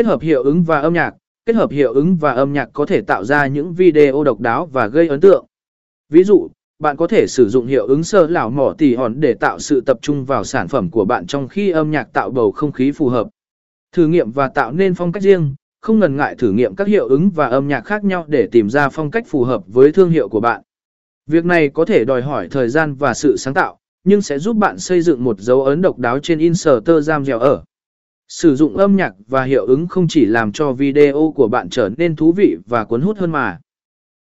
kết hợp hiệu ứng và âm nhạc, kết hợp hiệu ứng và âm nhạc có thể tạo ra những video độc đáo và gây ấn tượng. Ví dụ, bạn có thể sử dụng hiệu ứng sơ lão mỏ tỉ hòn để tạo sự tập trung vào sản phẩm của bạn trong khi âm nhạc tạo bầu không khí phù hợp. Thử nghiệm và tạo nên phong cách riêng, không ngần ngại thử nghiệm các hiệu ứng và âm nhạc khác nhau để tìm ra phong cách phù hợp với thương hiệu của bạn. Việc này có thể đòi hỏi thời gian và sự sáng tạo, nhưng sẽ giúp bạn xây dựng một dấu ấn độc đáo trên Instagram dẻo ở. Sử dụng âm nhạc và hiệu ứng không chỉ làm cho video của bạn trở nên thú vị và cuốn hút hơn mà.